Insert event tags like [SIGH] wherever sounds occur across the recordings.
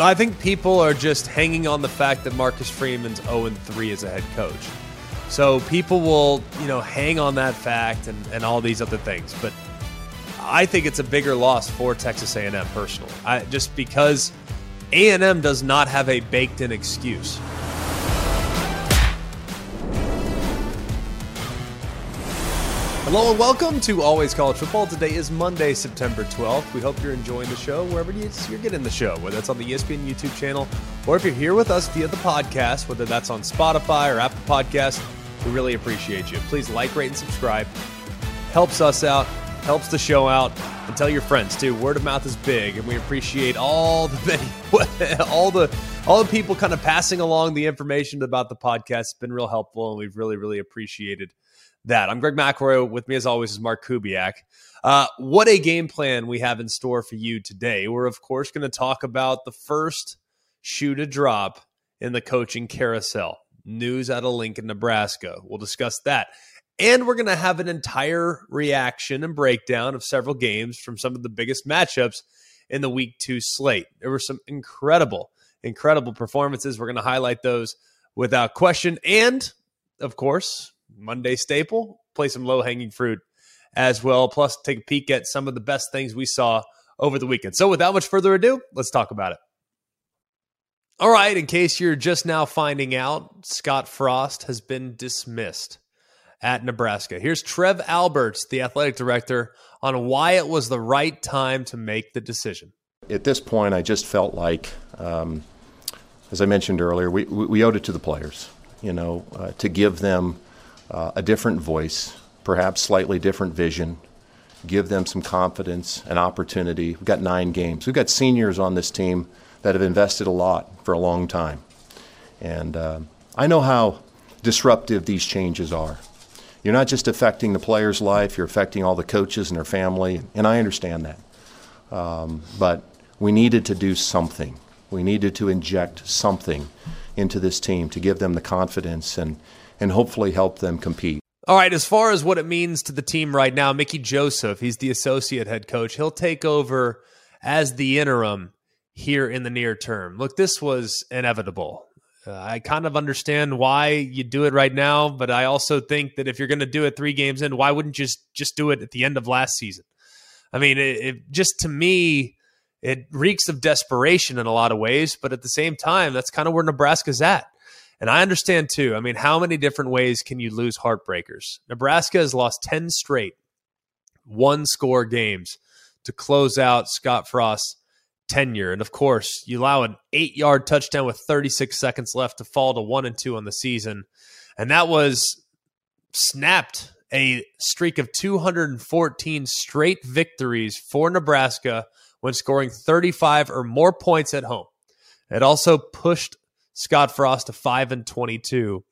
I think people are just hanging on the fact that Marcus Freeman's 0 3 as a head coach. So people will, you know, hang on that fact and, and all these other things. But I think it's a bigger loss for Texas A&M personally. I, just because A&M does not have a baked-in excuse. Hello and welcome to Always College Football. Today is Monday, September 12th. We hope you're enjoying the show wherever you're getting the show, whether it's on the ESPN YouTube channel or if you're here with us via the podcast, whether that's on Spotify or Apple Podcasts. We really appreciate you. Please like, rate, and subscribe. Helps us out, helps the show out, and tell your friends too. Word of mouth is big, and we appreciate all the [LAUGHS] all the all the people kind of passing along the information about the podcast. It's been real helpful, and we've really, really appreciated that. I'm Greg McElroy. With me, as always, is Mark Kubiak. Uh, what a game plan we have in store for you today. We're, of course, going to talk about the first shoe to drop in the coaching carousel. News out of Lincoln, Nebraska. We'll discuss that. And we're going to have an entire reaction and breakdown of several games from some of the biggest matchups in the week two slate. There were some incredible, incredible performances. We're going to highlight those without question. And, of course, Monday staple, play some low hanging fruit as well. Plus, take a peek at some of the best things we saw over the weekend. So, without much further ado, let's talk about it. All right, in case you're just now finding out, Scott Frost has been dismissed at Nebraska. Here's Trev Alberts, the athletic director, on why it was the right time to make the decision. At this point, I just felt like, um, as I mentioned earlier, we, we owed it to the players, you know, uh, to give them uh, a different voice, perhaps slightly different vision, give them some confidence and opportunity. We've got nine games. We've got seniors on this team that have invested a lot for a long time. And uh, I know how disruptive these changes are. You're not just affecting the player's life, you're affecting all the coaches and their family, and I understand that. Um, but we needed to do something. We needed to inject something into this team to give them the confidence and, and hopefully help them compete. All right, as far as what it means to the team right now, Mickey Joseph, he's the associate head coach. He'll take over as the interim here in the near term. Look, this was inevitable. Uh, I kind of understand why you do it right now, but I also think that if you're going to do it three games in, why wouldn't you just just do it at the end of last season? I mean, it, it just to me, it reeks of desperation in a lot of ways, but at the same time, that's kind of where Nebraska's at. And I understand too. I mean, how many different ways can you lose heartbreakers? Nebraska has lost 10 straight one score games to close out Scott Frost's tenure. And of course, you allow an eight yard touchdown with 36 seconds left to fall to one and two on the season. And that was snapped a streak of 214 straight victories for Nebraska when scoring 35 or more points at home. It also pushed Scott Frost to 5 and 22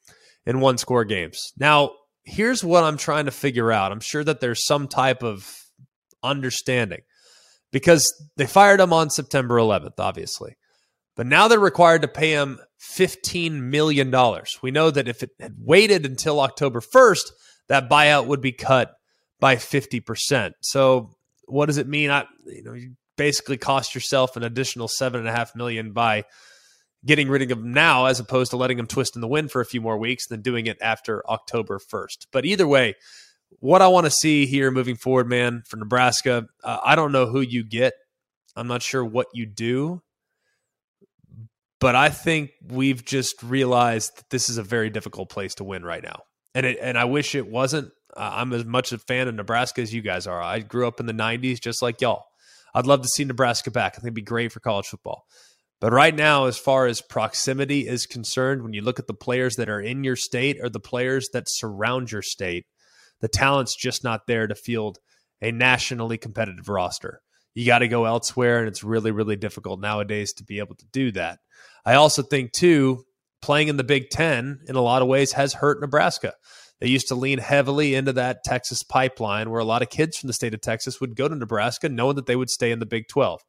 in one score games. Now, here's what I'm trying to figure out. I'm sure that there's some type of understanding because they fired him on September 11th, obviously. But now they're required to pay him $15 million. We know that if it had waited until October 1st, that buyout would be cut by 50%. So what does it mean? I, you know, you basically cost yourself an additional seven and a half million by getting rid of him now as opposed to letting him twist in the wind for a few more weeks than doing it after October 1st. But either way, what I want to see here moving forward, man, for Nebraska, uh, I don't know who you get. I'm not sure what you do. But I think we've just realized that this is a very difficult place to win right now. And it, and I wish it wasn't. Uh, I'm as much a fan of Nebraska as you guys are. I grew up in the 90s just like y'all. I'd love to see Nebraska back. I think it'd be great for college football. But right now, as far as proximity is concerned, when you look at the players that are in your state or the players that surround your state, the talent's just not there to field a nationally competitive roster. You got to go elsewhere, and it's really, really difficult nowadays to be able to do that. I also think, too, playing in the Big Ten in a lot of ways has hurt Nebraska. They used to lean heavily into that Texas pipeline where a lot of kids from the state of Texas would go to Nebraska knowing that they would stay in the Big 12.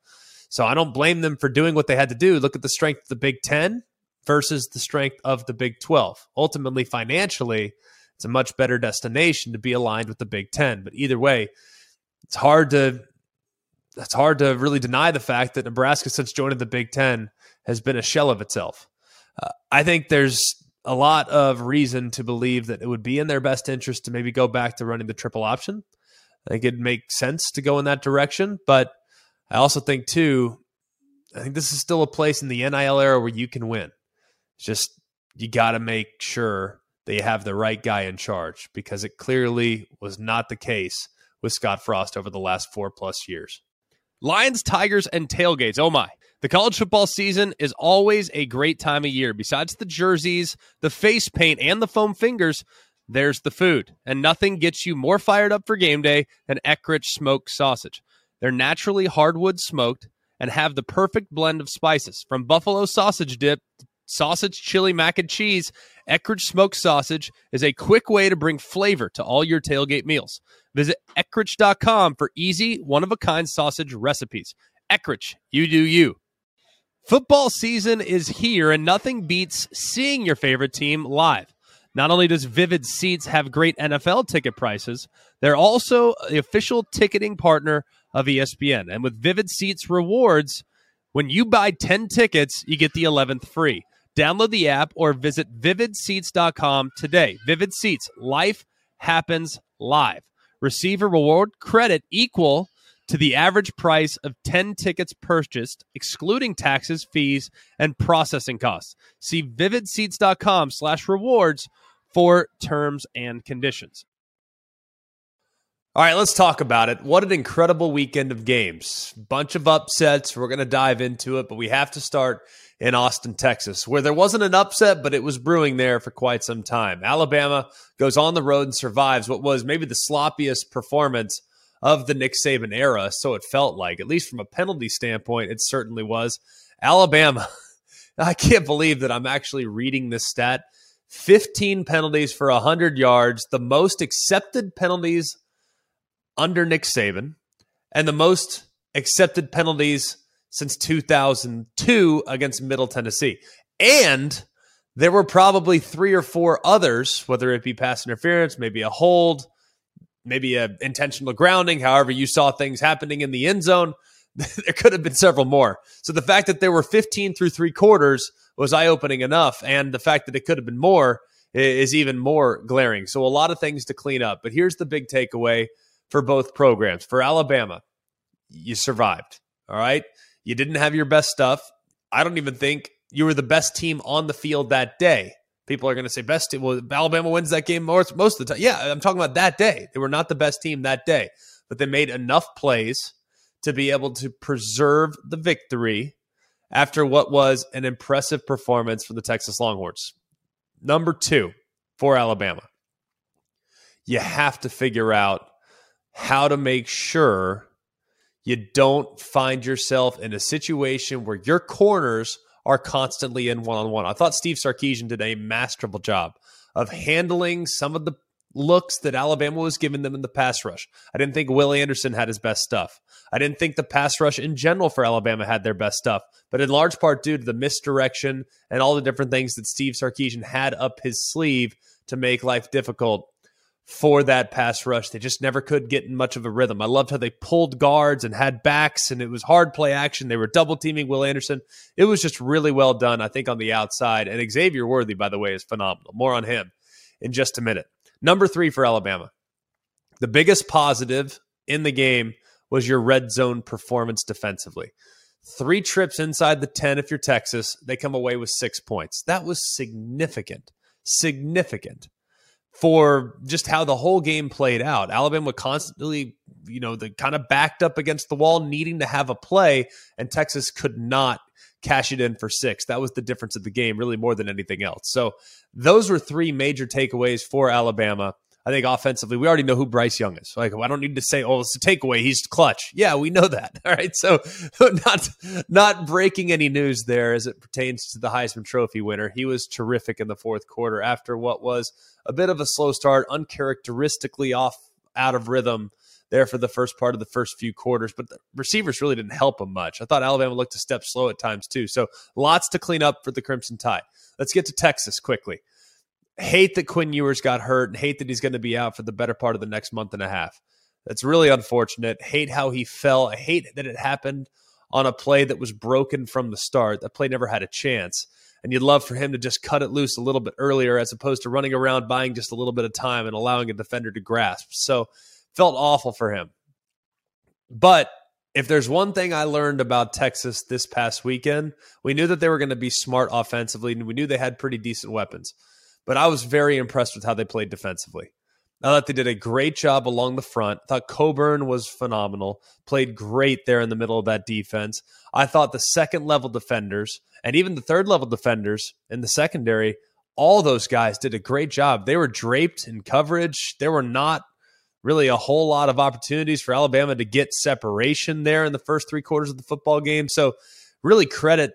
So I don't blame them for doing what they had to do. Look at the strength of the Big 10 versus the strength of the Big 12. Ultimately, financially, it's a much better destination to be aligned with the Big 10. But either way, it's hard to it's hard to really deny the fact that Nebraska, since joining the Big Ten, has been a shell of itself. Uh, I think there's a lot of reason to believe that it would be in their best interest to maybe go back to running the triple option. I think it'd make sense to go in that direction. But I also think, too, I think this is still a place in the NIL era where you can win. It's just you got to make sure that you have the right guy in charge because it clearly was not the case with Scott Frost over the last four plus years. Lions, Tigers, and tailgates. Oh my. The college football season is always a great time of year. Besides the jerseys, the face paint, and the foam fingers, there's the food. And nothing gets you more fired up for game day than Eckrich smoked sausage. They're naturally hardwood smoked and have the perfect blend of spices from buffalo sausage dip, sausage, chili, mac and cheese. Eckrich smoked sausage is a quick way to bring flavor to all your tailgate meals. Visit Eckrich.com for easy, one of a kind sausage recipes. Eckrich, you do you. Football season is here, and nothing beats seeing your favorite team live. Not only does Vivid Seats have great NFL ticket prices, they're also the official ticketing partner of ESPN. And with Vivid Seats rewards, when you buy 10 tickets, you get the 11th free. Download the app or visit vividseats.com today. Vivid Seats, life happens live. Receive a reward credit equal to the average price of 10 tickets purchased, excluding taxes, fees, and processing costs. See vividseats.com slash rewards for terms and conditions. All right, let's talk about it. What an incredible weekend of games. Bunch of upsets. We're going to dive into it, but we have to start in Austin, Texas, where there wasn't an upset, but it was brewing there for quite some time. Alabama goes on the road and survives what was maybe the sloppiest performance of the Nick Saban era. So it felt like, at least from a penalty standpoint, it certainly was. Alabama, [LAUGHS] I can't believe that I'm actually reading this stat 15 penalties for 100 yards, the most accepted penalties under Nick Saban, and the most accepted penalties since 2002 against Middle Tennessee. And there were probably three or four others, whether it be pass interference, maybe a hold, maybe a intentional grounding, however you saw things happening in the end zone. [LAUGHS] there could have been several more. So the fact that there were 15 through three quarters was eye opening enough. And the fact that it could have been more is even more glaring. So a lot of things to clean up. But here's the big takeaway for both programs. For Alabama, you survived. All right. You didn't have your best stuff. I don't even think you were the best team on the field that day. People are going to say best team. Well, Alabama wins that game most, most of the time. Yeah, I'm talking about that day. They were not the best team that day, but they made enough plays to be able to preserve the victory after what was an impressive performance for the Texas Longhorns. Number two for Alabama, you have to figure out how to make sure you don't find yourself in a situation where your corners are constantly in one on one. I thought Steve Sarkisian did a masterful job of handling some of the looks that Alabama was giving them in the pass rush. I didn't think Will Anderson had his best stuff. I didn't think the pass rush in general for Alabama had their best stuff, but in large part due to the misdirection and all the different things that Steve Sarkisian had up his sleeve to make life difficult for that pass rush. They just never could get in much of a rhythm. I loved how they pulled guards and had backs, and it was hard play action. They were double teaming Will Anderson. It was just really well done, I think, on the outside. And Xavier Worthy, by the way, is phenomenal. More on him in just a minute. Number three for Alabama. The biggest positive in the game was your red zone performance defensively. Three trips inside the 10 if you're Texas, they come away with six points. That was significant. Significant for just how the whole game played out. Alabama constantly, you know, the kind of backed up against the wall, needing to have a play, and Texas could not cash it in for six. That was the difference of the game, really more than anything else. So those were three major takeaways for Alabama. I think offensively, we already know who Bryce Young is. Like, I don't need to say, "Oh, it's a takeaway." He's clutch. Yeah, we know that. [LAUGHS] All right, so not not breaking any news there as it pertains to the Heisman Trophy winner. He was terrific in the fourth quarter after what was a bit of a slow start, uncharacteristically off out of rhythm there for the first part of the first few quarters, but the receivers really didn't help him much. I thought Alabama looked a step slow at times too. So lots to clean up for the Crimson Tide. Let's get to Texas quickly hate that Quinn Ewers got hurt and hate that he's going to be out for the better part of the next month and a half. That's really unfortunate. Hate how he fell. I hate that it happened on a play that was broken from the start. That play never had a chance. And you'd love for him to just cut it loose a little bit earlier as opposed to running around buying just a little bit of time and allowing a defender to grasp. So felt awful for him. But if there's one thing I learned about Texas this past weekend, we knew that they were going to be smart offensively and we knew they had pretty decent weapons. But I was very impressed with how they played defensively. I thought they did a great job along the front. I thought Coburn was phenomenal, played great there in the middle of that defense. I thought the second level defenders and even the third level defenders in the secondary, all those guys did a great job. They were draped in coverage. There were not really a whole lot of opportunities for Alabama to get separation there in the first three quarters of the football game. So, really credit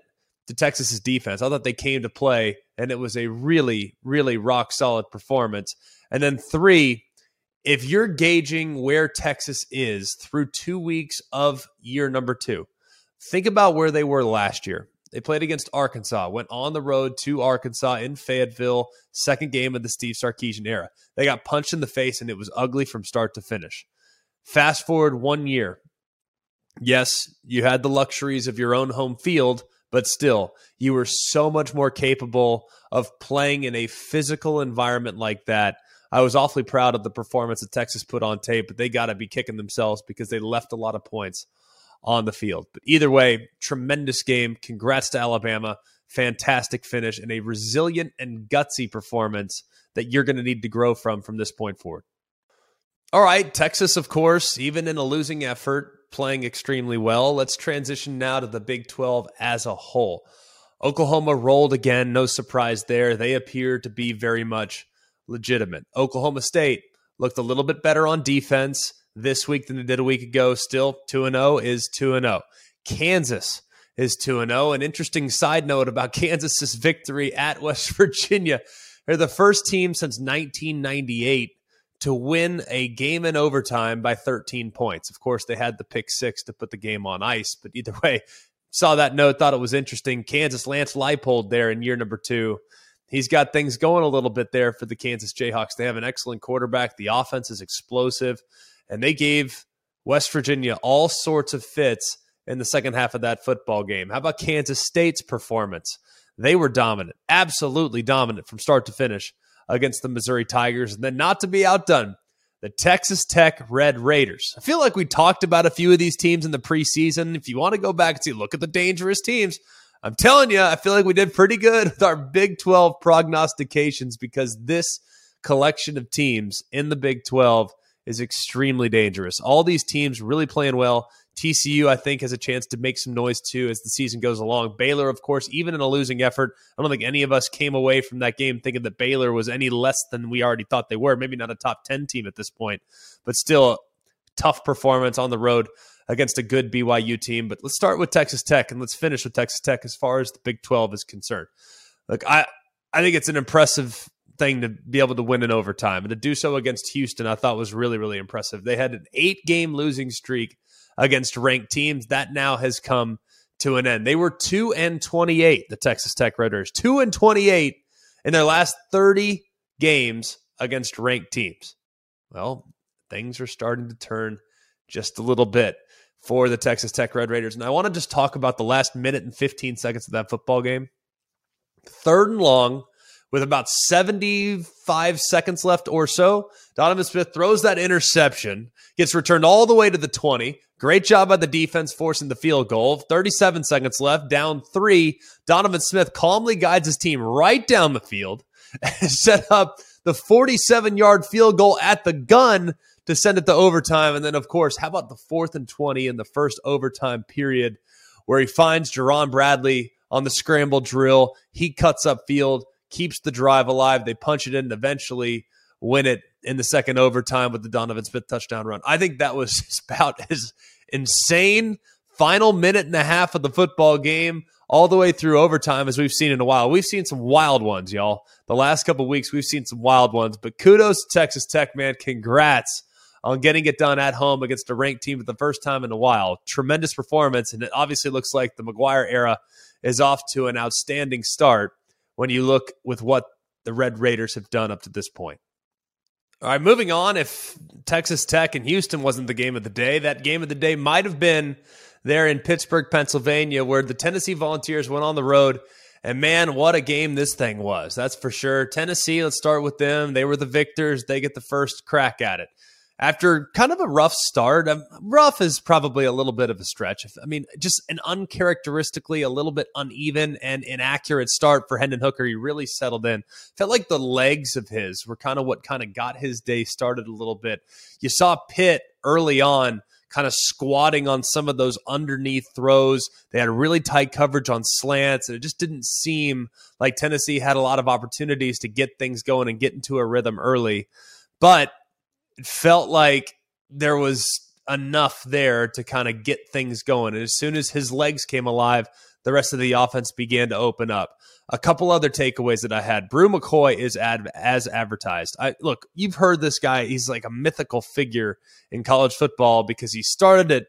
to Texas's defense. I thought they came to play, and it was a really, really rock solid performance. And then three, if you're gauging where Texas is through two weeks of year number two, think about where they were last year. They played against Arkansas, went on the road to Arkansas in Fayetteville, second game of the Steve Sarkisian era. They got punched in the face and it was ugly from start to finish. Fast forward one year. Yes, you had the luxuries of your own home field, but still, you were so much more capable of playing in a physical environment like that. I was awfully proud of the performance that Texas put on tape, but they got to be kicking themselves because they left a lot of points on the field. But either way, tremendous game. Congrats to Alabama. Fantastic finish and a resilient and gutsy performance that you're going to need to grow from from this point forward. All right, Texas, of course, even in a losing effort, playing extremely well. Let's transition now to the Big 12 as a whole. Oklahoma rolled again, no surprise there. They appear to be very much legitimate. Oklahoma State looked a little bit better on defense this week than they did a week ago. Still 2 0 is 2 0. Kansas is 2 0. An interesting side note about [LAUGHS] Kansas's victory at West Virginia. They're the first team since 1998 to win a game in overtime by 13 points. Of course, they had the pick six to put the game on ice, but either [LAUGHS] way, saw that note, thought it was interesting. Kansas Lance Leipold there in year number two. He's got things going a little bit there for the Kansas Jayhawks. They have an excellent quarterback. The offense is explosive and they gave West Virginia all sorts of fits in the second half of that football game. How about Kansas State's performance? They were dominant, absolutely dominant from start to finish against the Missouri Tigers. And then, not to be outdone, the Texas Tech Red Raiders. I feel like we talked about a few of these teams in the preseason. If you want to go back and see, look at the dangerous teams. I'm telling you, I feel like we did pretty good with our Big 12 prognostications because this collection of teams in the Big 12 is extremely dangerous. All these teams really playing well. TCU, I think, has a chance to make some noise too as the season goes along. Baylor, of course, even in a losing effort, I don't think any of us came away from that game thinking that Baylor was any less than we already thought they were. Maybe not a top 10 team at this point, but still tough performance on the road against a good BYU team. But let's start with Texas Tech and let's finish with Texas Tech as far as the Big 12 is concerned. Look, I, I think it's an impressive thing to be able to win in overtime and to do so against Houston, I thought was really, really impressive. They had an eight game losing streak against ranked teams. That now has come to an end. They were 2 and 28, the Texas Tech Red Raiders, 2 and 28 in their last 30 games against ranked teams. Well, things are starting to turn just a little bit for the Texas Tech Red Raiders. And I want to just talk about the last minute and 15 seconds of that football game. Third and long with about 75 seconds left or so. Donovan Smith throws that interception, gets returned all the way to the 20. Great job by the defense forcing the field goal. 37 seconds left, down three. Donovan Smith calmly guides his team right down the field [LAUGHS] and set up the 47 yard field goal at the gun to send it to overtime. And then, of course, how about the fourth and 20 in the first overtime period where he finds Jerand Bradley on the scramble drill? He cuts up field keeps the drive alive. They punch it in and eventually win it in the second overtime with the Donovan Smith touchdown run. I think that was [LAUGHS] about as insane final minute and a half of the football game all the way through overtime as we've seen in a while. We've seen some wild ones, y'all. The last couple weeks we've seen some wild ones, but kudos to Texas Tech, man. Congrats on getting it done at home against a ranked team for the first time in a while. Tremendous performance, and it obviously looks like the McGuire era is off to an outstanding start when you look with what the Red Raiders have done up to this point. All right, moving on. If Texas Tech and Houston wasn't the game of the day, that game of the day might have been there in Pittsburgh, Pennsylvania, where the Tennessee Volunteers went on the road. And man, what a game this thing was. That's for sure. Tennessee, let's start with them. They were the victors. They get the first crack at it after kind of a rough start. Um, rough is probably a little bit of a stretch. I mean, just an uncharacteristically a little bit uneven and inaccurate start for Hendon Hooker. He really settled in. Felt like the legs of his were kind of what kind of got his day started a little bit. You saw Pitt early on kind of squatting on some of those underneath throws. They had really tight coverage on slants, and it just didn't seem like Tennessee had a lot of opportunities to get things going and get into a rhythm early. But it felt like there was enough there to kind of get things going. And as soon as his legs came alive, the rest of the offense began to open up. A couple other takeaways that I had. Bru McCoy is ad, as advertised. I look, you've heard this guy. He's like a mythical figure in college football because he started at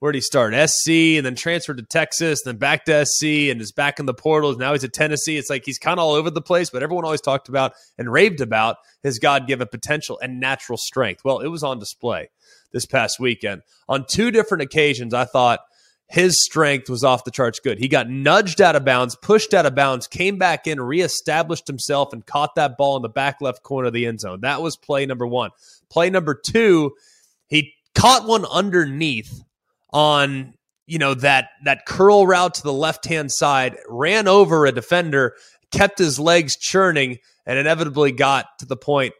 where did he start? SC and then transferred to Texas, then back to SC and is back in the portals. Now he's at Tennessee. It's like he's kind of all over the place, but everyone always talked about and raved about his God given potential and natural strength. Well, it was on display this past weekend. On two different occasions, I thought his strength was off the charts good. He got nudged out of bounds, pushed out of bounds, came back in, reestablished himself, and caught that ball in the back left corner of the end zone. That was play number one. Play number two, he caught one underneath on you know that that curl route to the left hand side, ran over a defender, kept his legs churning, and inevitably got to the point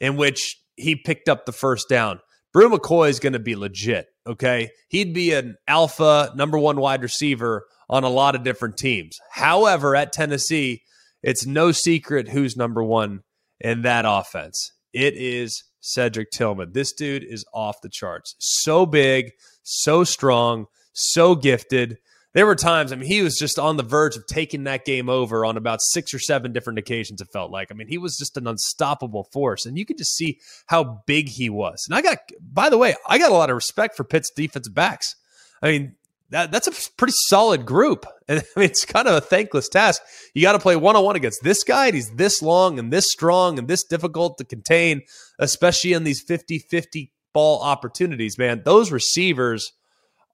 in which he picked up the first down. Bru McCoy is going to be legit. Okay, he'd be an alpha number one wide receiver on a lot of different teams. However, at Tennessee, it's no secret who's number one in that offense. It is Cedric Tillman. This dude is off the charts. So big, so strong, so gifted. There were times, I mean, he was just on the verge of taking that game over on about six or seven different occasions, it felt like. I mean, he was just an unstoppable force. And you could just see how big he was. And I got, by the way, I got a lot of respect for Pitt's defensive backs. I mean, that, that's a pretty solid group. And [LAUGHS] I mean, it's kind of a thankless task. You got to play one on one against this guy. And he's this long and this strong and this difficult to contain, especially in these 50 50 ball opportunities, man. Those receivers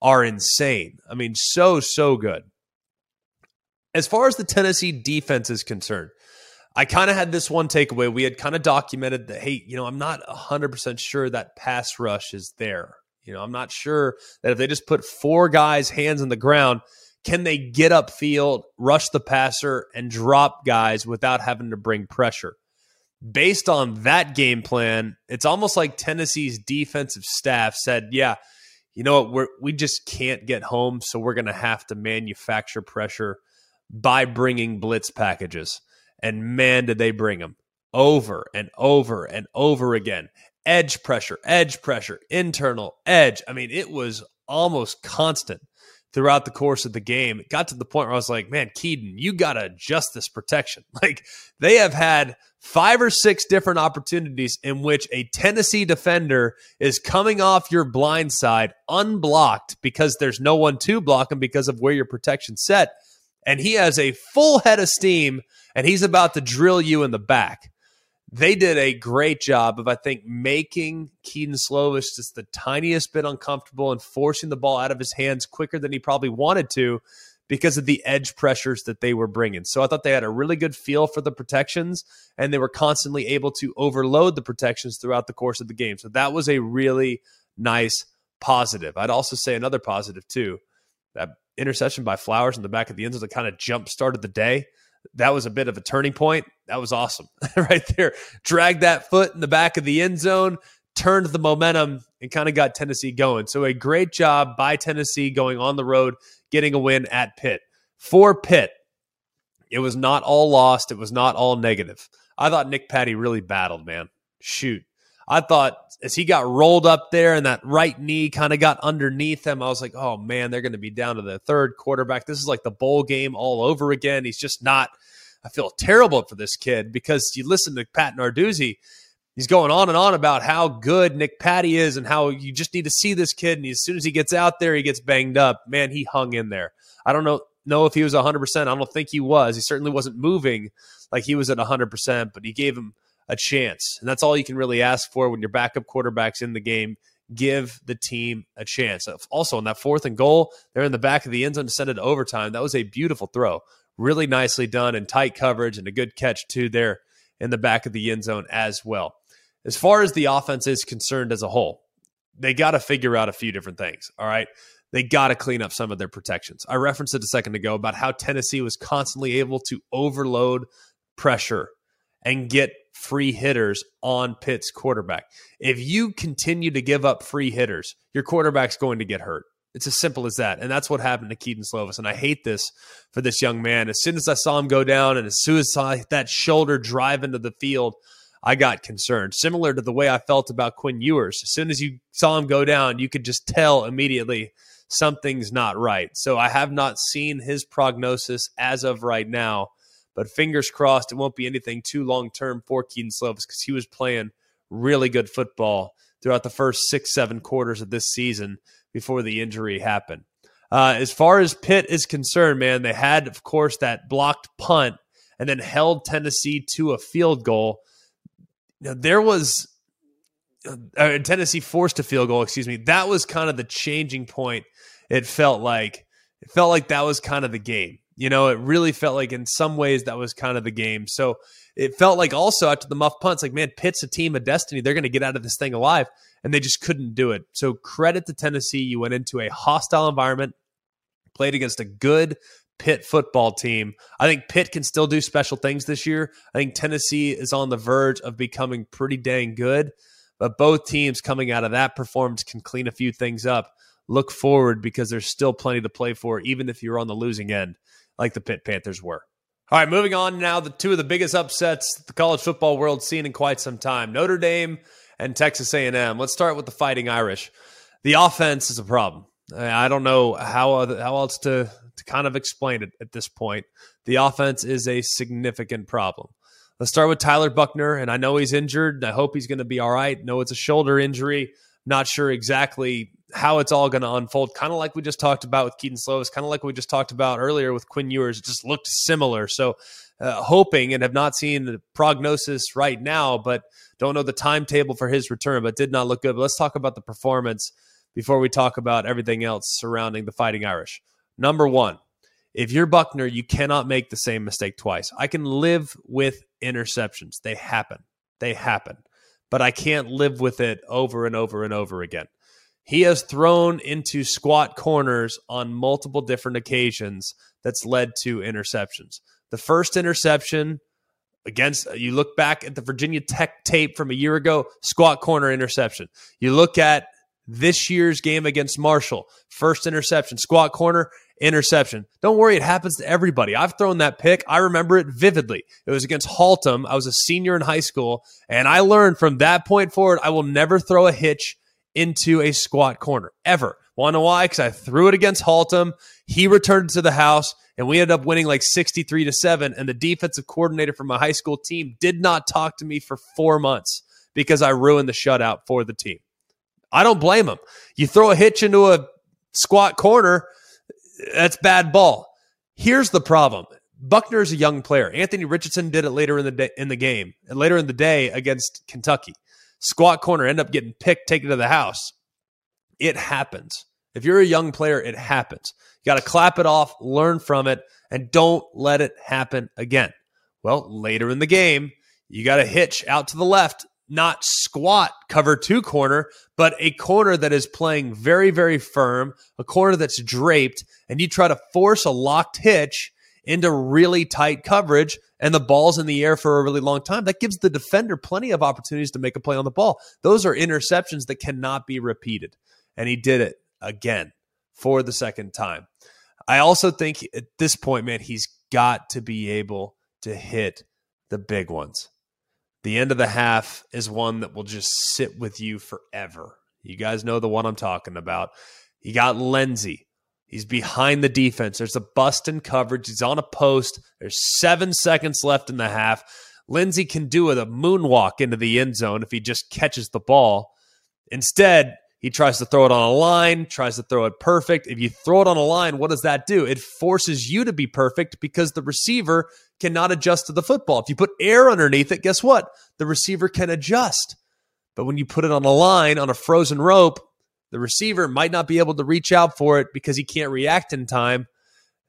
are insane. I mean, so, so good. As far as the Tennessee defense is concerned, I kind of had this one takeaway. We had kind of documented that, hey, you know, I'm not 100% sure that pass rush is there. You know, I'm not sure that if they just put four guys' hands on the ground, can they get upfield, rush the passer, and drop guys without having to bring pressure? based on that game plan, it's almost like Tennessee's defensive staff said, yeah, you know what, we we just can't get home, so we're going to have to manufacture pressure by bringing blitz packages. And man, did they bring them over and over and over again. Edge pressure, edge pressure, internal edge. I mean, it was almost constant throughout the course of the game. It got to the point where I was like, man, Kedon, you got to adjust this protection. [LAUGHS] Like they have had five or six different opportunities in which a Tennessee defender is coming off your blind side unblocked because there's no one to block him because of where your protection set. And he has a full head of steam and he's about to drill you in the back they did a great job of, I think, making Kedon Slovis just the tiniest bit uncomfortable and forcing the ball out of his hands quicker than he probably wanted to because of the edge pressures that they were bringing. So I thought they had a really good feel for the protections and they were constantly able to overload the protections throughout the course of the game. So that was a really nice positive. I'd also say another positive too. That interception by Flowers in the back of the end zone that kind of jump started the day that was a bit of a turning point. That was awesome [LAUGHS] right there. Dragged that foot in the back of the end zone, turned the momentum, and kind of got Tennessee going. So a great job by Tennessee going on the road, getting a win at Pitt. For Pitt, it was not all lost. It was not all negative. I thought Nick Patti really battled, man. Shoot. I thought as he got rolled up there and that right knee kind of got underneath him, I was like, oh man, they're going to be down to the third quarterback. This is like the bowl game all over again. He's just not. I feel terrible for this kid because you listen to Pat Narduzzi. He's going on and on about how good Nick Patti is and how you just need to see this kid. And as soon as he gets out there, he gets banged up. Man, he hung in there. I don't know know if he was 100%. I don't think he was. He certainly wasn't moving like he was at 100%, but he gave him a chance. And that's all you can really ask for when your backup quarterback's in the game. Give the team a chance. Also, on that fourth and goal, they're in the back of the end zone to send it to overtime. That was a beautiful throw. Really nicely done and tight coverage and a good catch, too, there in the back of the end zone as well. As far as the offense is concerned as a whole, they got to figure out a few different things. All right. They got to clean up some of their protections. I referenced it a second ago about how Tennessee was constantly able to overload pressure and get free hitters on Pitt's quarterback. If you continue to give up free hitters, your quarterback's going to get hurt. It's as simple as that. And that's what happened to Kedon Slovis. And I hate this for this young man. As soon as I saw him go down and as soon as I saw that shoulder drive into the field, I got concerned. Similar to the way I felt about Quinn Ewers. As soon as you saw him go down, you could just tell immediately something's not right. So I have not seen his prognosis as of right now. But fingers crossed, it won't be anything too long term for Kedon Slovis because he was playing really good football throughout the first six, seven quarters of this season before the injury happened. Uh, as far as Pitt is concerned, man, they had, of course, that blocked punt and then held Tennessee to a field goal. Now, there was uh, uh, Tennessee forced a field goal, excuse me. That was kind of the changing point. It felt like it felt like that was kind of the game. You know, it really felt like in some ways that was kind of the game. So it felt like also after the muff punts, like, man, Pitt's a team of destiny. They're going to get out of this thing alive. And they just couldn't do it. So credit to Tennessee. You went into a hostile environment, played against a good Pitt football team. I think Pitt can still do special things this year. I think Tennessee is on the verge of becoming pretty dang good. But both teams coming out of that performance can clean a few things up. Look forward because there's still plenty to play for, even if you're on the losing end like the Pitt Panthers were. All right, moving on now, the two of the biggest upsets the college football world seen in quite some time: Notre Dame and Texas A&M. Let's start with the Fighting Irish. The offense is a problem. I don't know how how else to to kind of explain it at this point. The offense is a significant problem. Let's start with Tyler Buchner, and I know he's injured. I hope he's going to be all right. No, it's a shoulder injury. Not sure exactly how it's all going to unfold. Kind of like we just talked about with Kedon Slovis, kind of like we just talked about earlier with Quinn Ewers. It just looked similar. So, uh, hoping and have not seen the prognosis right now, but don't know the timetable for his return, but did not look good. But let's talk about the performance before we talk about everything else surrounding the Fighting Irish. Number one, if you're Buchner, you cannot make the same mistake twice. I can live with interceptions, they happen. They happen. But I can't live with it over and over and over again. He has thrown into squat corners on multiple different occasions that's led to interceptions. The first interception against you look back at the Virginia Tech tape from a year ago, squat corner interception. You look at this year's game against Marshall, first interception, squat corner, interception. Don't worry, it happens to everybody. I've thrown that pick. I remember it vividly. It was against Haltom. I was a senior in high school, and I learned from that point forward, I will never throw a hitch into a squat corner ever. Want to know why? Because I threw it against Haltom. He returned to the house, and we ended up winning like 63 to 7. And the defensive coordinator from my high school team did not talk to me for four months because I ruined the shutout for the team. I don't blame him. You throw a hitch into a squat corner, that's bad ball. Here's the problem. Buchner is a young player. Anthony Richardson did it later in the day, in the game, and later in the day against Kentucky squat corner, end up getting picked, taken to the house. It happens. If you're a young player, it happens. You got to clap it off, learn from it, and don't let it happen again. Well, later in the game, you got to hitch out to the left, not squat cover two corner, but a corner that is playing very, very firm, a corner that's draped, and you try to force a locked hitch into really tight coverage and the ball's in the air for a really long time, that gives the defender plenty of opportunities to make a play on the ball. Those are interceptions that cannot be repeated. And he did it again for the second time. I also think at this point, man, he's got to be able to hit the big ones. The end of the half is one that will just sit with you forever. You guys know the one I'm talking about. You got Lenzy He's behind the defense. There's a bust in coverage. He's on a post. There's seven seconds left in the half. Lenzy can do a moonwalk into the end zone if he just catches the ball. Instead, He tries to throw it on a line, tries to throw it perfect. If you throw it on a line, what does that do? It forces you to be perfect because the receiver cannot adjust to the football. If you put air underneath it, guess what? The receiver can adjust. But when you put it on a line, on a frozen rope, the receiver might not be able to reach out for it because he can't react in time.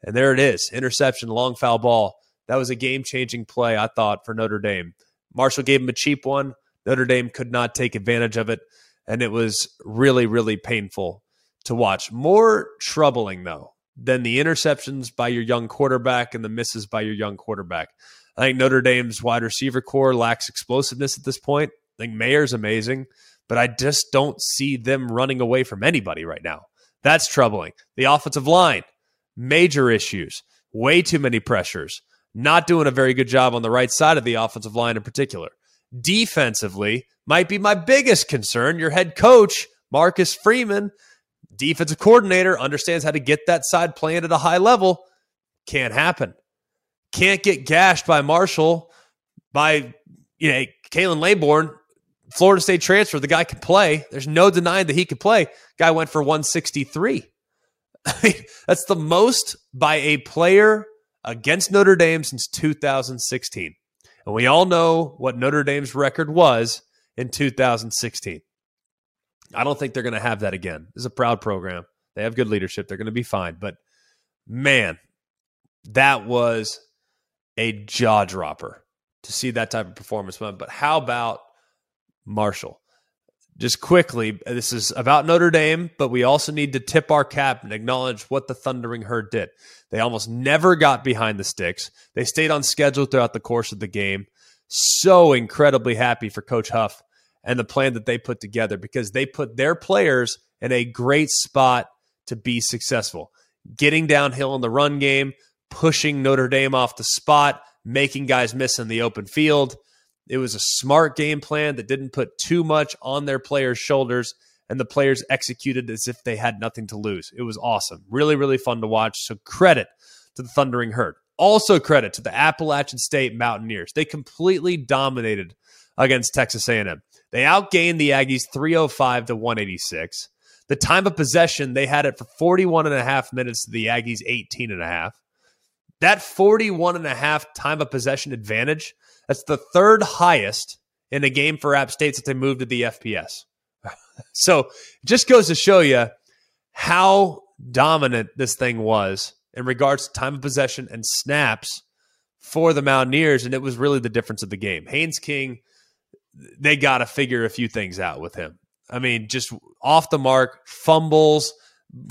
And there it is interception, long foul ball. That was a game changing play, I thought, for Notre Dame. Marshall gave him a cheap one. Notre Dame could not take advantage of it. And it was really, really painful to watch. More troubling, though, than the interceptions by your young quarterback and the misses by your young quarterback. I think Notre Dame's wide receiver corps lacks explosiveness at this point. I think Mayer's amazing, but I just don't see them running away from anybody right now. That's troubling. The offensive line, major issues, way too many pressures, not doing a very good job on the right side of the offensive line in particular. Defensively, might be my biggest concern. Your head coach, Marcus Freeman, defensive coordinator, understands how to get that side playing at a high level. Can't happen. Can't get gashed by Marshall, by you know, Khalan Laborn, Florida State transfer. The guy can play. There's no denying that he could play. Guy went for 163. I [LAUGHS] mean, that's the most by a player against Notre Dame since 2016. And we all know what Notre Dame's record was in 2016. I don't think they're going to have that again. This is a proud program. They have good leadership. They're going to be fine. But man, that was a jaw dropper to see that type of performance. But how about Marshall? Just quickly, this is about Notre Dame, but we also need to tip our cap and acknowledge what the Thundering Herd did. They almost never got behind the sticks. They stayed on schedule throughout the course of the game so incredibly happy for Coach Huff and the plan that they put together because they put their players in a great spot to be successful. Getting downhill in the run game, pushing Notre Dame off the spot, making guys miss in the open field. It was a smart game plan that didn't put too much on their players' shoulders, and the players executed as if they had nothing to lose. It was awesome. Really, really fun to watch. So, credit to the Thundering Herd. Also, credit to the Appalachian State Mountaineers. They completely dominated against Texas A&M. They outgained the Aggies 305 to 186. The time of possession, they had it for 41 and a half minutes to the Aggies 18 and a half. That 41 and a half time of possession advantage, that's the third highest in a game for App State since they moved to the FBS. [LAUGHS] so just goes to show you how dominant this thing was in regards to time of possession and snaps for the Mountaineers, and it was really the difference of the game. Haynes King, they got to figure a few things out with him. I mean, just off the mark, fumbles,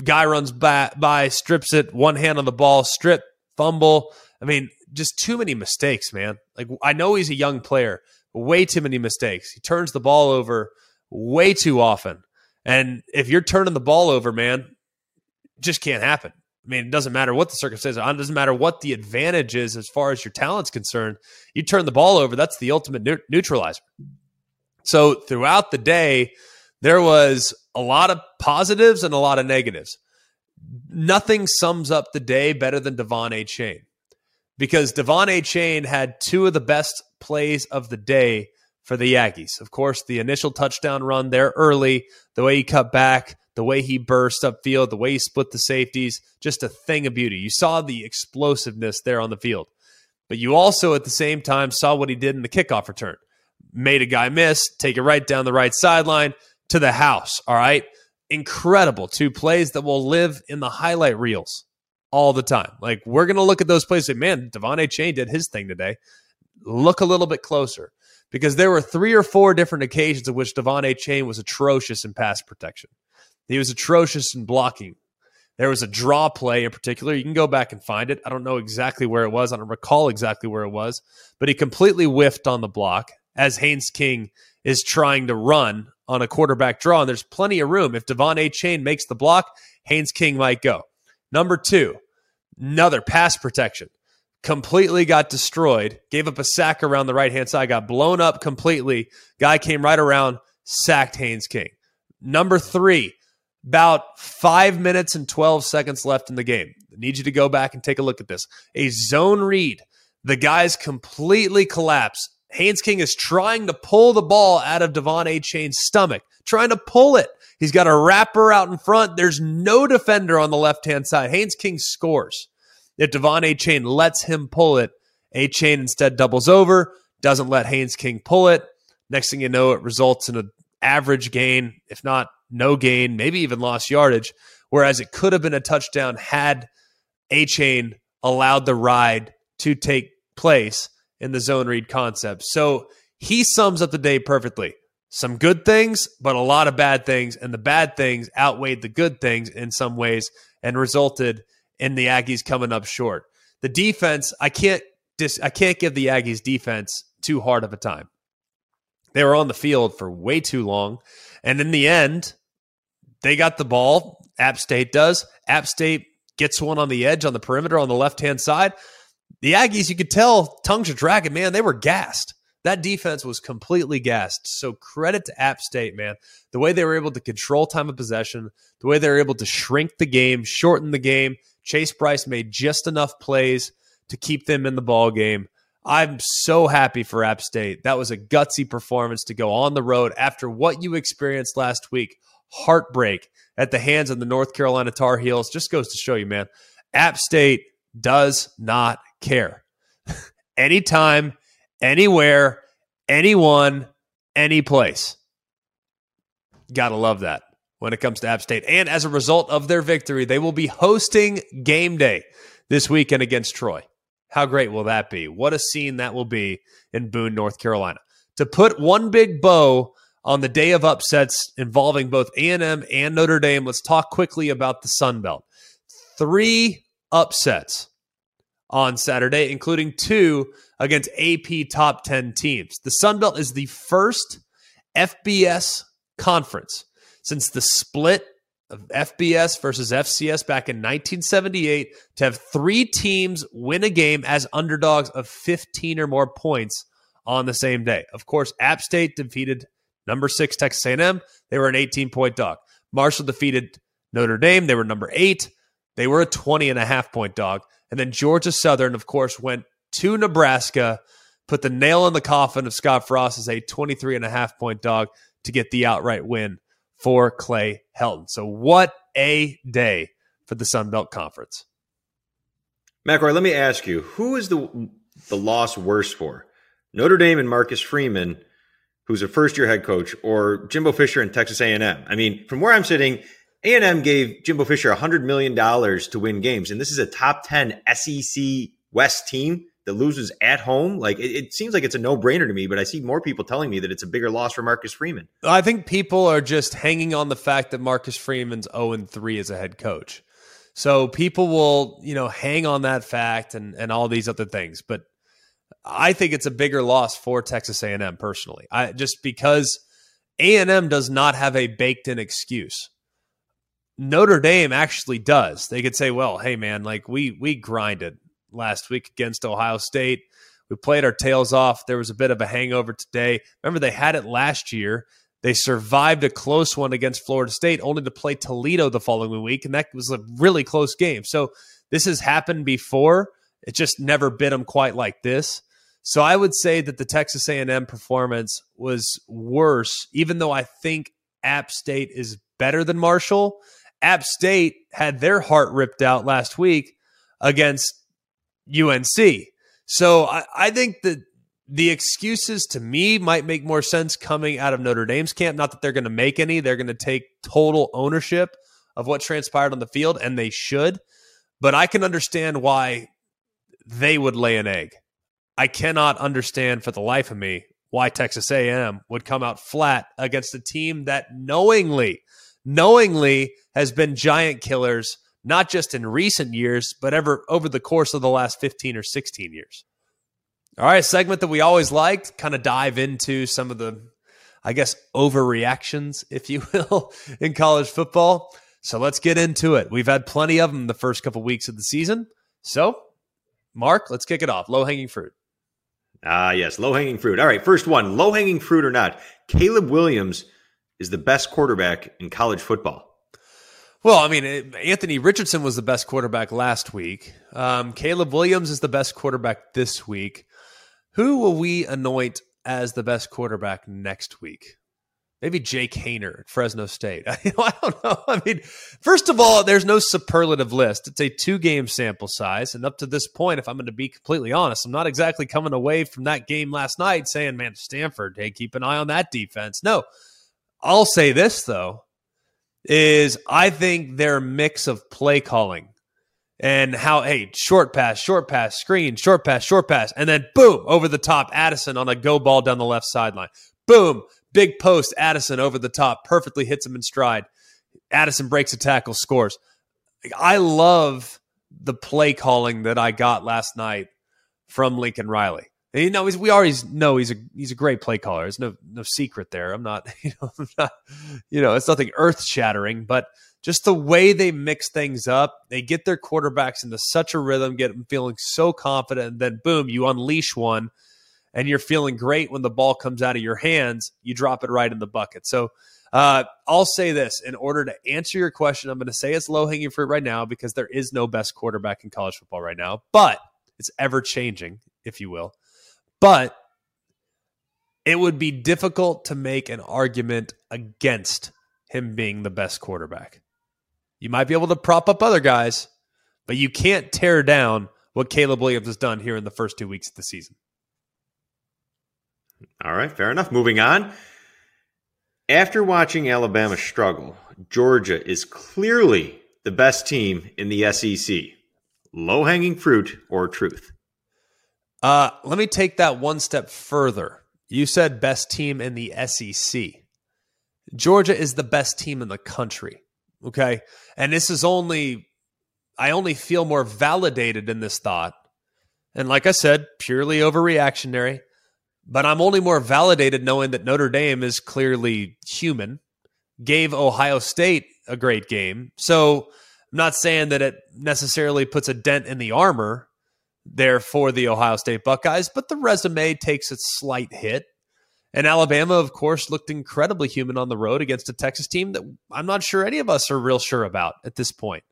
guy runs by, by strips it, one hand on the ball, strip, fumble. I mean, just too many mistakes, man. Like I know he's a young player, way too many mistakes. He turns the ball over way too often. And if you're turning the ball over, man, just can't happen. I mean, it doesn't matter what the circumstances. It doesn't matter what the advantage is as far as your talent's concerned. You turn the ball over, that's the ultimate neutralizer. So throughout the day, there was a lot of positives and a lot of negatives. Nothing sums up the day better than De'Von Achane because De'Von Achane had two of the best plays of the day for the Aggies. Of course, the initial touchdown run there early, the way he cut back, the way he burst upfield, the way he split the safeties, just a thing of beauty. You saw the explosiveness there on the field. But you also, at the same time, saw what he did in the kickoff return. Made a guy miss, take it right down the right sideline to the house. All right. Incredible. Two plays that will live in the highlight reels all the time. Like, we're going to look at those plays and say, man, De'Von Achane did his thing today. Look a little bit closer because there were three or four different occasions in which De'Von Achane was atrocious in pass protection. He was atrocious in blocking. There was a draw play in particular. You can go back and find it. I don't know exactly where it was. I don't recall exactly where it was, but he completely whiffed on the block as Haynes King is trying to run on a quarterback draw. And there's plenty of room. If De'Von Achane makes the block, Haynes King might go. Number two, another pass protection. Completely got destroyed. Gave up a sack around the right hand side. Got blown up completely. Guy came right around, sacked Haynes King. Number three, about five minutes and 12 seconds left in the game. I need you to go back and take a look at this. A zone read. The guys completely collapse. Haynes King is trying to pull the ball out of De'Von Achane's stomach, trying to pull it. He's got a wrapper out in front. There's no defender on the left hand side. Haynes King scores. If De'Von Achane lets him pull it, Achane instead doubles over, doesn't let Haynes King pull it. Next thing you know, it results in an average gain, if not no gain, maybe even lost yardage. Whereas it could have been a touchdown had Achane allowed the ride to take place in the zone read concept. So he sums up the day perfectly. Some good things, but a lot of bad things. And the bad things outweighed the good things in some ways and resulted in the Aggies coming up short. The defense, I can't dis- I can't give the Aggies defense too hard of a time. They were on the field for way too long. And in the end, they got the ball. App State does. App State gets one on the edge on the perimeter on the left hand side. The Aggies, you could tell, tongues are dragging, man. They were gassed. That defense was completely gassed. So credit to App State, man. The way they were able to control time of possession, the way they were able to shrink the game, shorten the game. Chase Brice made just enough plays to keep them in the ball game. I'm so happy for App State. That was a gutsy performance to go on the road after what you experienced last week. Heartbreak at the hands of the North Carolina Tar Heels just goes to show you, man. App State does not care. [LAUGHS] Anytime, anywhere, anyone, any place. Gotta love that when it comes to App State. And as a result of their victory, they will be hosting game day this weekend against Troy. How great will that be? What a scene that will be in Boone, North Carolina. To put one big bow on the day of upsets involving both A&M and Notre Dame, let's talk quickly about the Sun Belt. Three upsets on Saturday, including two against AP top 10 teams. The Sun Belt is the first FBS conference since the split of FBS versus FCS back in 1978 to have three teams win a game as underdogs of 15 or more points on the same day. Of course, App State defeated number 6 Texas A&M. They were an 18 point dog. Marshall defeated Notre Dame. They were number 8. They were a 20 and a half point dog. And then Georgia Southern of course went to Nebraska, put the nail in the coffin of Scott Frost as a 23 and a half point dog to get the outright win for Clay Helton. So, what a day for the Sun Belt Conference. McElroy, let me ask you, who is the the loss worse for? Notre Dame and Marcus Freeman, who's a first year head coach, or Jimbo Fisher and Texas A&M? I mean, from where I'm sitting, A&M gave Jimbo Fisher $100 million to win games, and this is a top 10 SEC West team that loses at home. Like it, it, seems like it's a no brainer to me, but I see more people telling me that it's a bigger loss for Marcus Freeman. I think people are just hanging on the fact that Marcus Freeman's 0 and 3 as a head coach. So people will, you know, hang on that fact and and all these other things, but I think it's a bigger loss for Texas A&M personally. I just because A&M does not have a baked in excuse. Notre Dame actually does. They could say, "Well, hey man, like we we grinded last week against Ohio State. We played our tails off. There was a bit of a hangover today. Remember, they had it last year. They survived a close one against Florida State, only to play Toledo the following week, and that was a really close game. So this has happened before. It just never bit them quite like this. So I would say that the Texas A&M performance was worse, even though I think App State is better than Marshall. App State had their heart ripped out last week against UNC. So I, I think that the excuses to me might make more sense coming out of Notre Dame's camp. Not that they're going to make any, they're going to take total ownership of what transpired on the field, and they should. But I can understand why they would lay an egg. I cannot understand for the life of me why Texas A&M would come out flat against a team that knowingly, knowingly has been giant killers not just in recent years, but ever over the course of the last 15 or 16 years. All right, segment that we always liked, kind of dive into some of the, I guess, overreactions, if you [LAUGHS] will, in college football. So let's get into it. We've had plenty of them the first couple weeks of the season. So, Mark, let's kick it off. Low hanging fruit. Ah, yes, low hanging fruit. All right, first one low hanging fruit or not, Caleb Williams is the best quarterback in college football. Well, I mean, Anthony Richardson was the best quarterback last week. Um, Caleb Williams is the best quarterback this week. Who will we anoint as the best quarterback next week? Maybe Jake Haener at Fresno State. I, [LAUGHS] I don't know. I mean, first of all, there's no superlative list. It's a two game sample size. And up to this point, if I'm going to be completely honest, I'm not exactly coming away from that game last night saying, man, Stanford, hey, keep an eye on that defense. No. I'll say this, though, is I think their mix of play calling and how, hey, short pass, short pass, screen, short pass, short pass, and then boom, over the top, Addison on a go ball down the left sideline. Boom, big post, Addison over the top, perfectly hits him in stride. Addison breaks a tackle, scores. I love the play calling that I got last night from Lincoln Riley. You know, we always know he's a he's a great play caller. There's no no secret there. I'm not, [LAUGHS] you know, I'm not, you know, it's nothing earth shattering, but just the way they mix things up, they get their quarterbacks into such a rhythm, get them feeling so confident, and then boom, you unleash one, and you're feeling great when the ball comes out of your hands. You drop it right in the bucket. So uh, I'll say this in order to answer your question, I'm going to say it's low hanging fruit right now because there is no best quarterback in college football right now, but it's ever changing, if you will. But it would be difficult to make an argument against him being the best quarterback. You might be able to prop up other guys, but you can't tear down what Caleb Williams has done here in the first two weeks of the season. All right, fair enough. Moving on. After watching Alabama struggle, Georgia is clearly the best team in the SEC. Low hanging fruit or truth? Uh, let me take that one step further. You said best team in the SEC. Georgia is the best team in the country. Okay. And this is only, I only feel more validated in this thought. And like I said, purely overreactionary, but I'm only more validated knowing that Notre Dame is clearly human, gave Ohio State a great game. So I'm not saying that it necessarily puts a dent in the armor there for the Ohio State Buckeyes, but the resume takes a slight hit. And Alabama, of course, looked incredibly human on the road against a Texas team that I'm not sure any of us are real sure about at this point.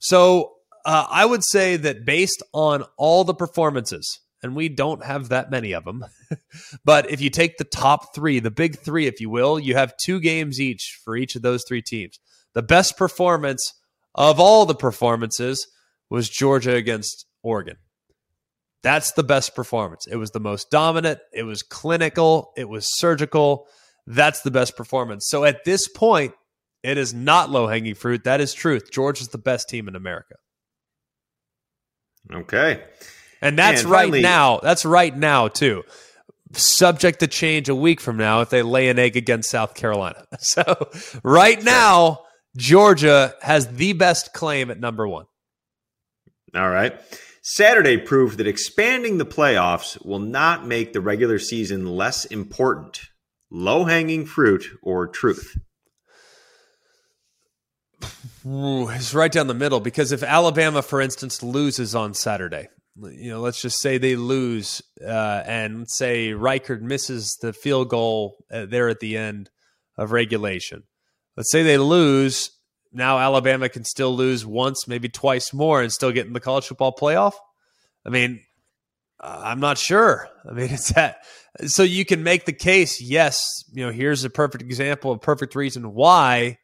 So uh, I would say that based on all the performances, and we don't have that many of them, [LAUGHS] but if you take the top three, the big three, if you will, you have two games each for each of those three teams. The best performance of all the performances was Georgia against Oregon. That's the best performance. It was the most dominant. It was clinical. It was surgical. That's the best performance. So at this point, it is not low hanging fruit. That is truth. Georgia's the best team in America. Okay. And that's and finally, right now. That's right now, too. Subject to change a week from now if they lay an egg against South Carolina. [LAUGHS] So right now, Georgia has the best claim at number one. All right. Saturday proved that expanding the playoffs will not make the regular season less important. Low hanging fruit or truth? Ooh, it's right down the middle because if Alabama, for instance, loses on Saturday, you know, let's just say they lose, uh, and say Reichard misses the field goal uh, there at the end of regulation. Let's say they lose, now Alabama can still lose once, maybe twice more, and still get in the college football playoff? I mean, uh, I'm not sure. I mean, [LAUGHS] it's that. So you can make the case. Yes, you know, here's a perfect example, a perfect reason why.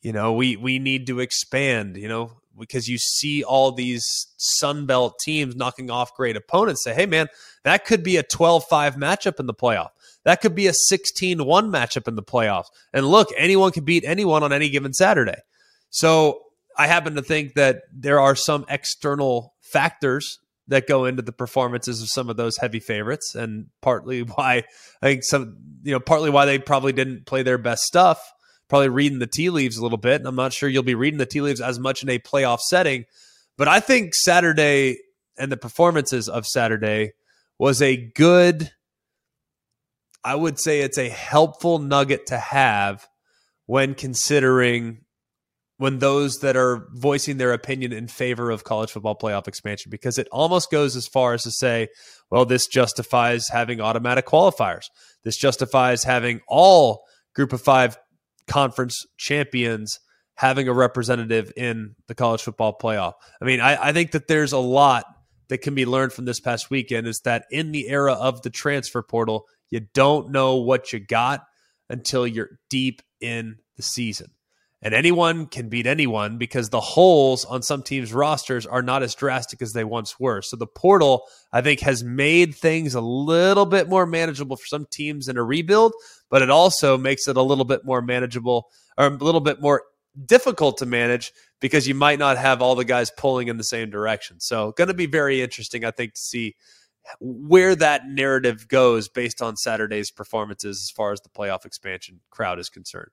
You know, we we need to expand. You know, because you see all these Sun Belt teams knocking off great opponents. Say, hey, man, that could be a 12-5 matchup in the playoff. That could be a 16 1 matchup in the playoffs. And look, anyone can beat anyone on any given Saturday. So I happen to think that there are some external factors that go into the performances of some of those heavy favorites and partly [LAUGHS] why I think some you know partly why they probably didn't play their best stuff probably reading the tea leaves a little bit and I'm not sure you'll be reading the tea leaves as much in a playoff setting but I think Saturday and the performances of Saturday was a good I would say it's a helpful nugget to have when considering when those that are voicing their opinion in favor of college football playoff expansion because it almost goes as far as to say, well, this justifies having automatic qualifiers. This justifies having all group of five conference champions having a representative in the college football playoff. I mean, I, I think that there's a lot that can be learned from this past weekend is that in the era of the transfer portal, you don't know what you got until you're deep in the season. And anyone can beat anyone because the holes on some teams' rosters are not as drastic as they once were. So the portal, I think, has made things a little bit more manageable for some teams in a rebuild, but it also makes it a little bit more manageable or a little bit more difficult to manage because you might not have all the guys pulling in the same direction. So, going to be very interesting, I think, to see where that narrative goes based on Saturday's performances as far as the playoff expansion crowd is concerned.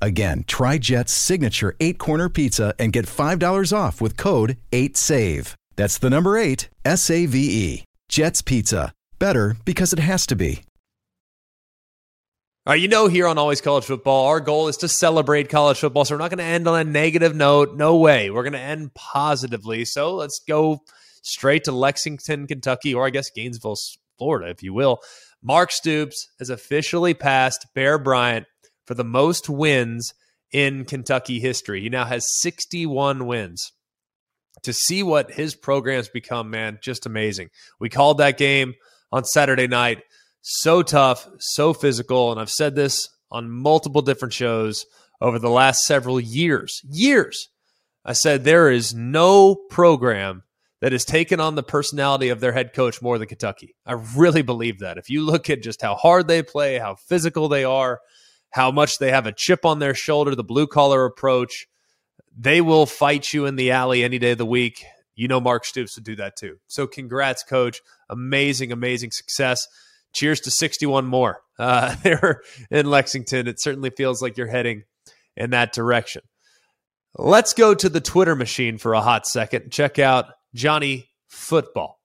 Again, try Jet's signature eight corner pizza and get $5 off with code 8SAVE. That's the number eight, S A V E. Jet's Pizza. Better because it has to be. All right, you know, here on Always College Football, our goal is to celebrate college football. So we're not going to end on a negative note. No way. We're going to end positively. So let's go straight to Lexington, Kentucky, or I guess Gainesville, Florida, if you will. Mark Stoops has officially passed Bear Bryant for the most wins in Kentucky history. He now has 61 wins. To see what his program's become, man, just amazing. We called that game on Saturday night so tough, so physical. And I've said this on multiple different shows over the last several years. Years. I said there is no program that has taken on the personality of their head coach more than Kentucky. I really believe that. If you look at just how hard they play, how physical they are, how much they have a chip on their shoulder, the blue collar approach, they will fight you in the alley any day of the week. You know, Mark Stoops would do that too. So, congrats, coach. Amazing, amazing success cheers to 61 more uh, [LAUGHS] there in Lexington. It certainly feels like you're heading in that direction. Let's go to the Twitter machine for a hot second. Check out Johnny Football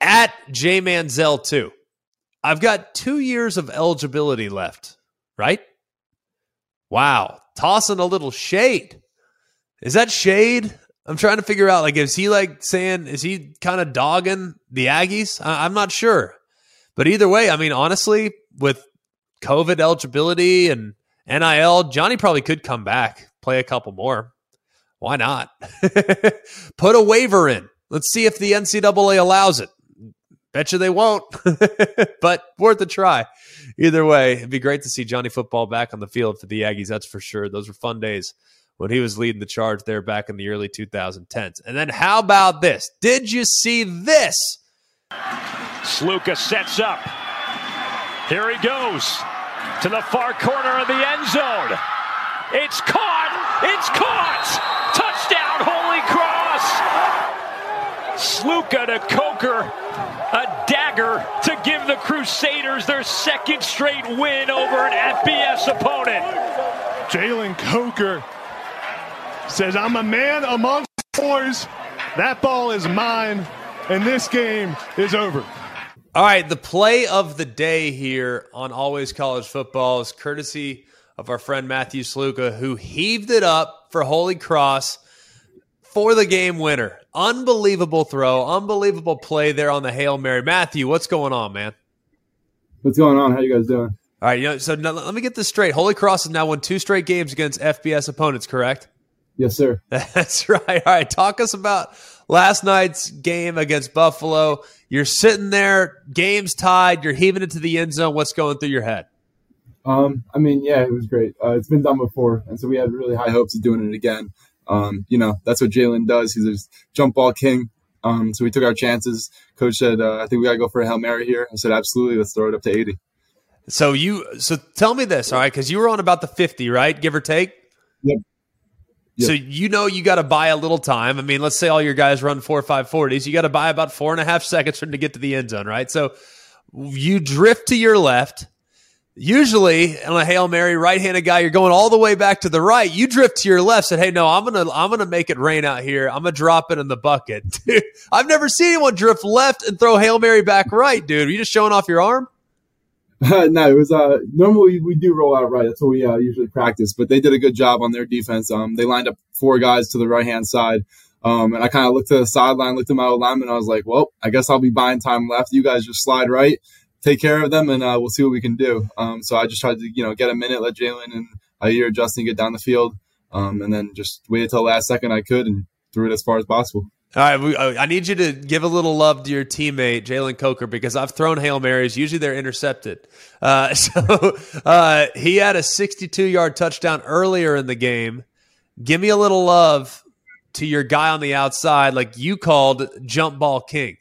at J Manziel 2. I've got two years of eligibility left, right? Wow. Tossing a little shade. Is that shade? I'm trying to figure out, like, is he like saying, is he kind of dogging the Aggies? I- I'm not sure. But either way, I mean, honestly, with COVID eligibility and NIL, Johnny probably could come back, play a couple more. Why not? [LAUGHS] Put a waiver in. Let's see if the NCAA allows it. Bet you they won't, [LAUGHS] but worth a try. Either way, it'd be great to see Johnny football back on the field for the Aggies. That's for sure. Those were fun days when he was leading the charge there back in the early 2010s. And then how about this? Did you see this? Sluka sets up. Here he goes to the far corner of the end zone. It's caught! It's caught! Touchdown, Holy Cross! Sluka to Coker, a dagger to give the Crusaders their second straight win over an FBS opponent. Jalen Coker says, I'm a man amongst boys. That ball is mine, and this game is over. All right, the play of the day here on Always College Football is courtesy of our friend Matthew Sluka, who heaved it up for Holy Cross for the game winner. Unbelievable throw, unbelievable play there on the Hail Mary. Matthew, what's going on, man? What's going on? How you guys doing? All right, you know, so now, let me get this straight. Holy Cross has now won two straight games against FBS opponents, correct? Yes, sir. [LAUGHS] That's right. All right, talk us about last night's game against Buffalo. You're sitting there, game's tied, you're heaving it to the end zone. What's going through your head? Um, I mean, yeah, it was great. Uh, it's been done before, and so we had really high hopes of doing it again. Um, you know, that's what Jalen does. He's a jump ball king. Um, so we took our chances. Coach said, uh, I think we got to go for a Hail Mary here. I said, absolutely. Let's throw it up to 80. So you so tell me this, all right? Because you were on about the fifty, right, give or take. Yep. So you know you got to buy a little time. I mean, let's say all your guys run four five forties. You got to buy about four and a half seconds for them to get to the end zone, right? So you drift to your left. Usually on a hail mary, right-handed guy, you're going all the way back to the right. You drift to your left. Said, "Hey, no, I'm gonna I'm gonna make it rain out here. I'm gonna drop it in the bucket." [LAUGHS] Dude, I've never seen anyone drift left and throw hail mary back right, dude. Are you just showing off your arm? [LAUGHS] no, it was uh normally we do roll out right. That's what we uh, usually practice. But they did a good job on their defense. Um, they lined up four guys to the right hand side. Um, and I kind of looked to the sideline, looked at my alignment. I was like, well, I guess I'll be buying time left. You guys just slide right, take care of them, and uh, we'll see what we can do. Um, so I just tried to, you know, get a minute, let Jalen and Ayer Justin get down the field, um, and then just waited till the last second I could and threw it as far as possible. All right, we, uh, I need you to give a little love to your teammate Jalen Coker because I've thrown hail marys. Usually they're intercepted. Uh, [LAUGHS] so uh, he had a 62-yard touchdown earlier in the game. Give me a little love to your guy on the outside, like you called jump ball king.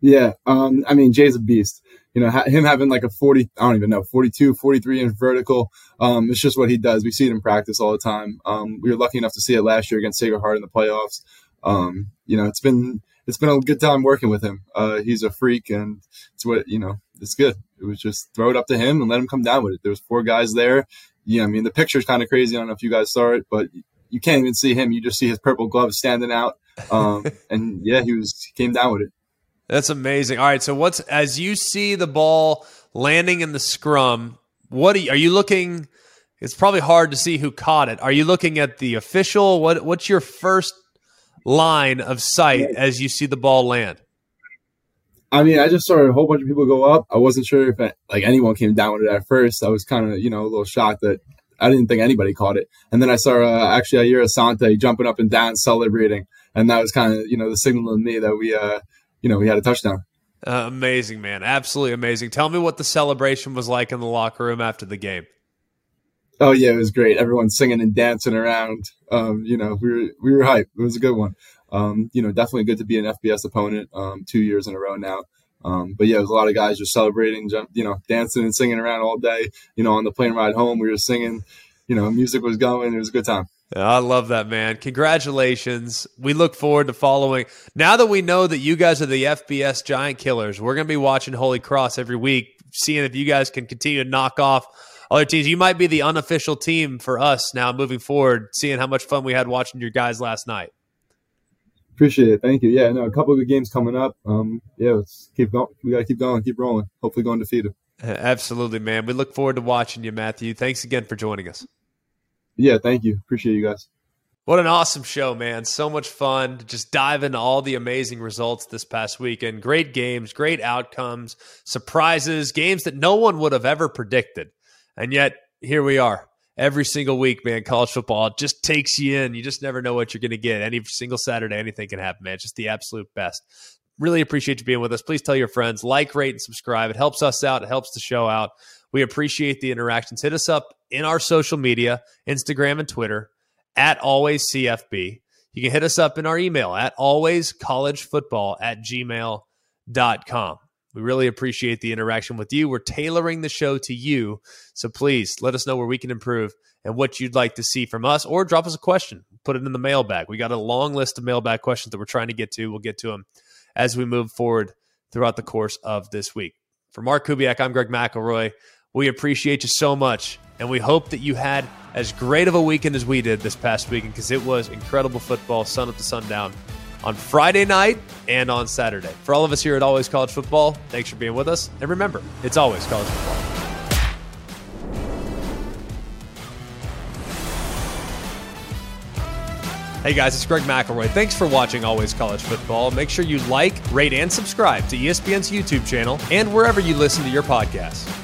Yeah, um, I mean Jay's a beast. You know, ha- him having like a 40, I don't even know, 42, 43 inch vertical. Um, it's just what he does. We see it in practice all the time. Um, we were lucky enough to see it last year against Sacred Heart in the playoffs um, you know, it's been it's been a good time working with him. Uh, he's a freak, and it's what you know. It's good. It was just throw it up to him and let him come down with it. There was four guys there. Yeah, I mean the picture's kind of crazy. I don't know if you guys saw it, but you can't even see him. You just see his purple gloves standing out. Um, [LAUGHS] and yeah, he was he came down with it. That's amazing. All right, so what's as you see the ball landing in the scrum? What are you, are you looking? It's probably hard to see who caught it. Are you looking at the official? What What's your first line of sight as you see the ball land? I mean, I just saw a whole bunch of people go up. I wasn't sure if like anyone came down with it at first. I was kind of you know a little shocked that I didn't think anybody caught it. And then I saw uh, actually Ayir Asante jumping up and down celebrating, and that was kind of you know the signal to me that we uh you know we had a touchdown. Uh, amazing, man! Absolutely amazing. Tell me what the celebration was like in the locker room after the game. Oh yeah, it was great. Everyone singing and dancing around. Um, you know, we were we were hyped. It was a good one. Um, you know, definitely good to be an FBS opponent. Um, two years in a row now. Um, but yeah, it was a lot of guys just celebrating, jump, you know, dancing and singing around all day. You know, on the plane ride home, we were singing. You know, music was going. It was a good time. I love that, man. Congratulations. We look forward to following. Now that we know that you guys are the FBS Giant Killers, we're going to be watching Holy Cross every week, seeing if you guys can continue to knock off other teams. You might be the unofficial team for us now moving forward, seeing how much fun we had watching your guys last night. Appreciate it. Thank you. Yeah, no, a couple of good games coming up. Um, yeah, let's keep going. We got to keep going, keep rolling. Hopefully, going defeated. Absolutely, man. We look forward to watching you, Matthew. Thanks again for joining us. Yeah, thank you. Appreciate you guys. What an awesome show, man. So much fun just dive into all the amazing results this past weekend. Great games, great outcomes, surprises, games that no one would have ever predicted. And yet, here we are. Every single week, man, college football just takes you in. You just never know what you're going to get. Any single Saturday, anything can happen, man. It's just the absolute best. Really appreciate you being with us. Please tell your friends, like, rate, and subscribe. It helps us out. It helps the show out. We appreciate the interactions. Hit us up in our social media, Instagram and Twitter, at always CFB. You can hit us up in our email at alwayscollegefootball at gmail.com. We really appreciate the interaction with you. We're tailoring the show to you. So please let us know where we can improve and what you'd like to see from us, or drop us a question. Put it in the mailbag. We got a long list of mailbag questions that we're trying to get to. We'll get to them as we move forward throughout the course of this week. For Mark Kubiak, I'm Greg McElroy. We appreciate you so much, and we hope that you had as great of a weekend as we did this past weekend because it was incredible football, sun up to sundown on Friday night and on Saturday. For all of us here at Always College Football, thanks for being with us. And remember, it's always college football. Hey guys, it's Greg McElroy. Thanks for watching Always College Football. Make sure you like, rate, and subscribe to ESPN's YouTube channel and wherever you listen to your podcasts.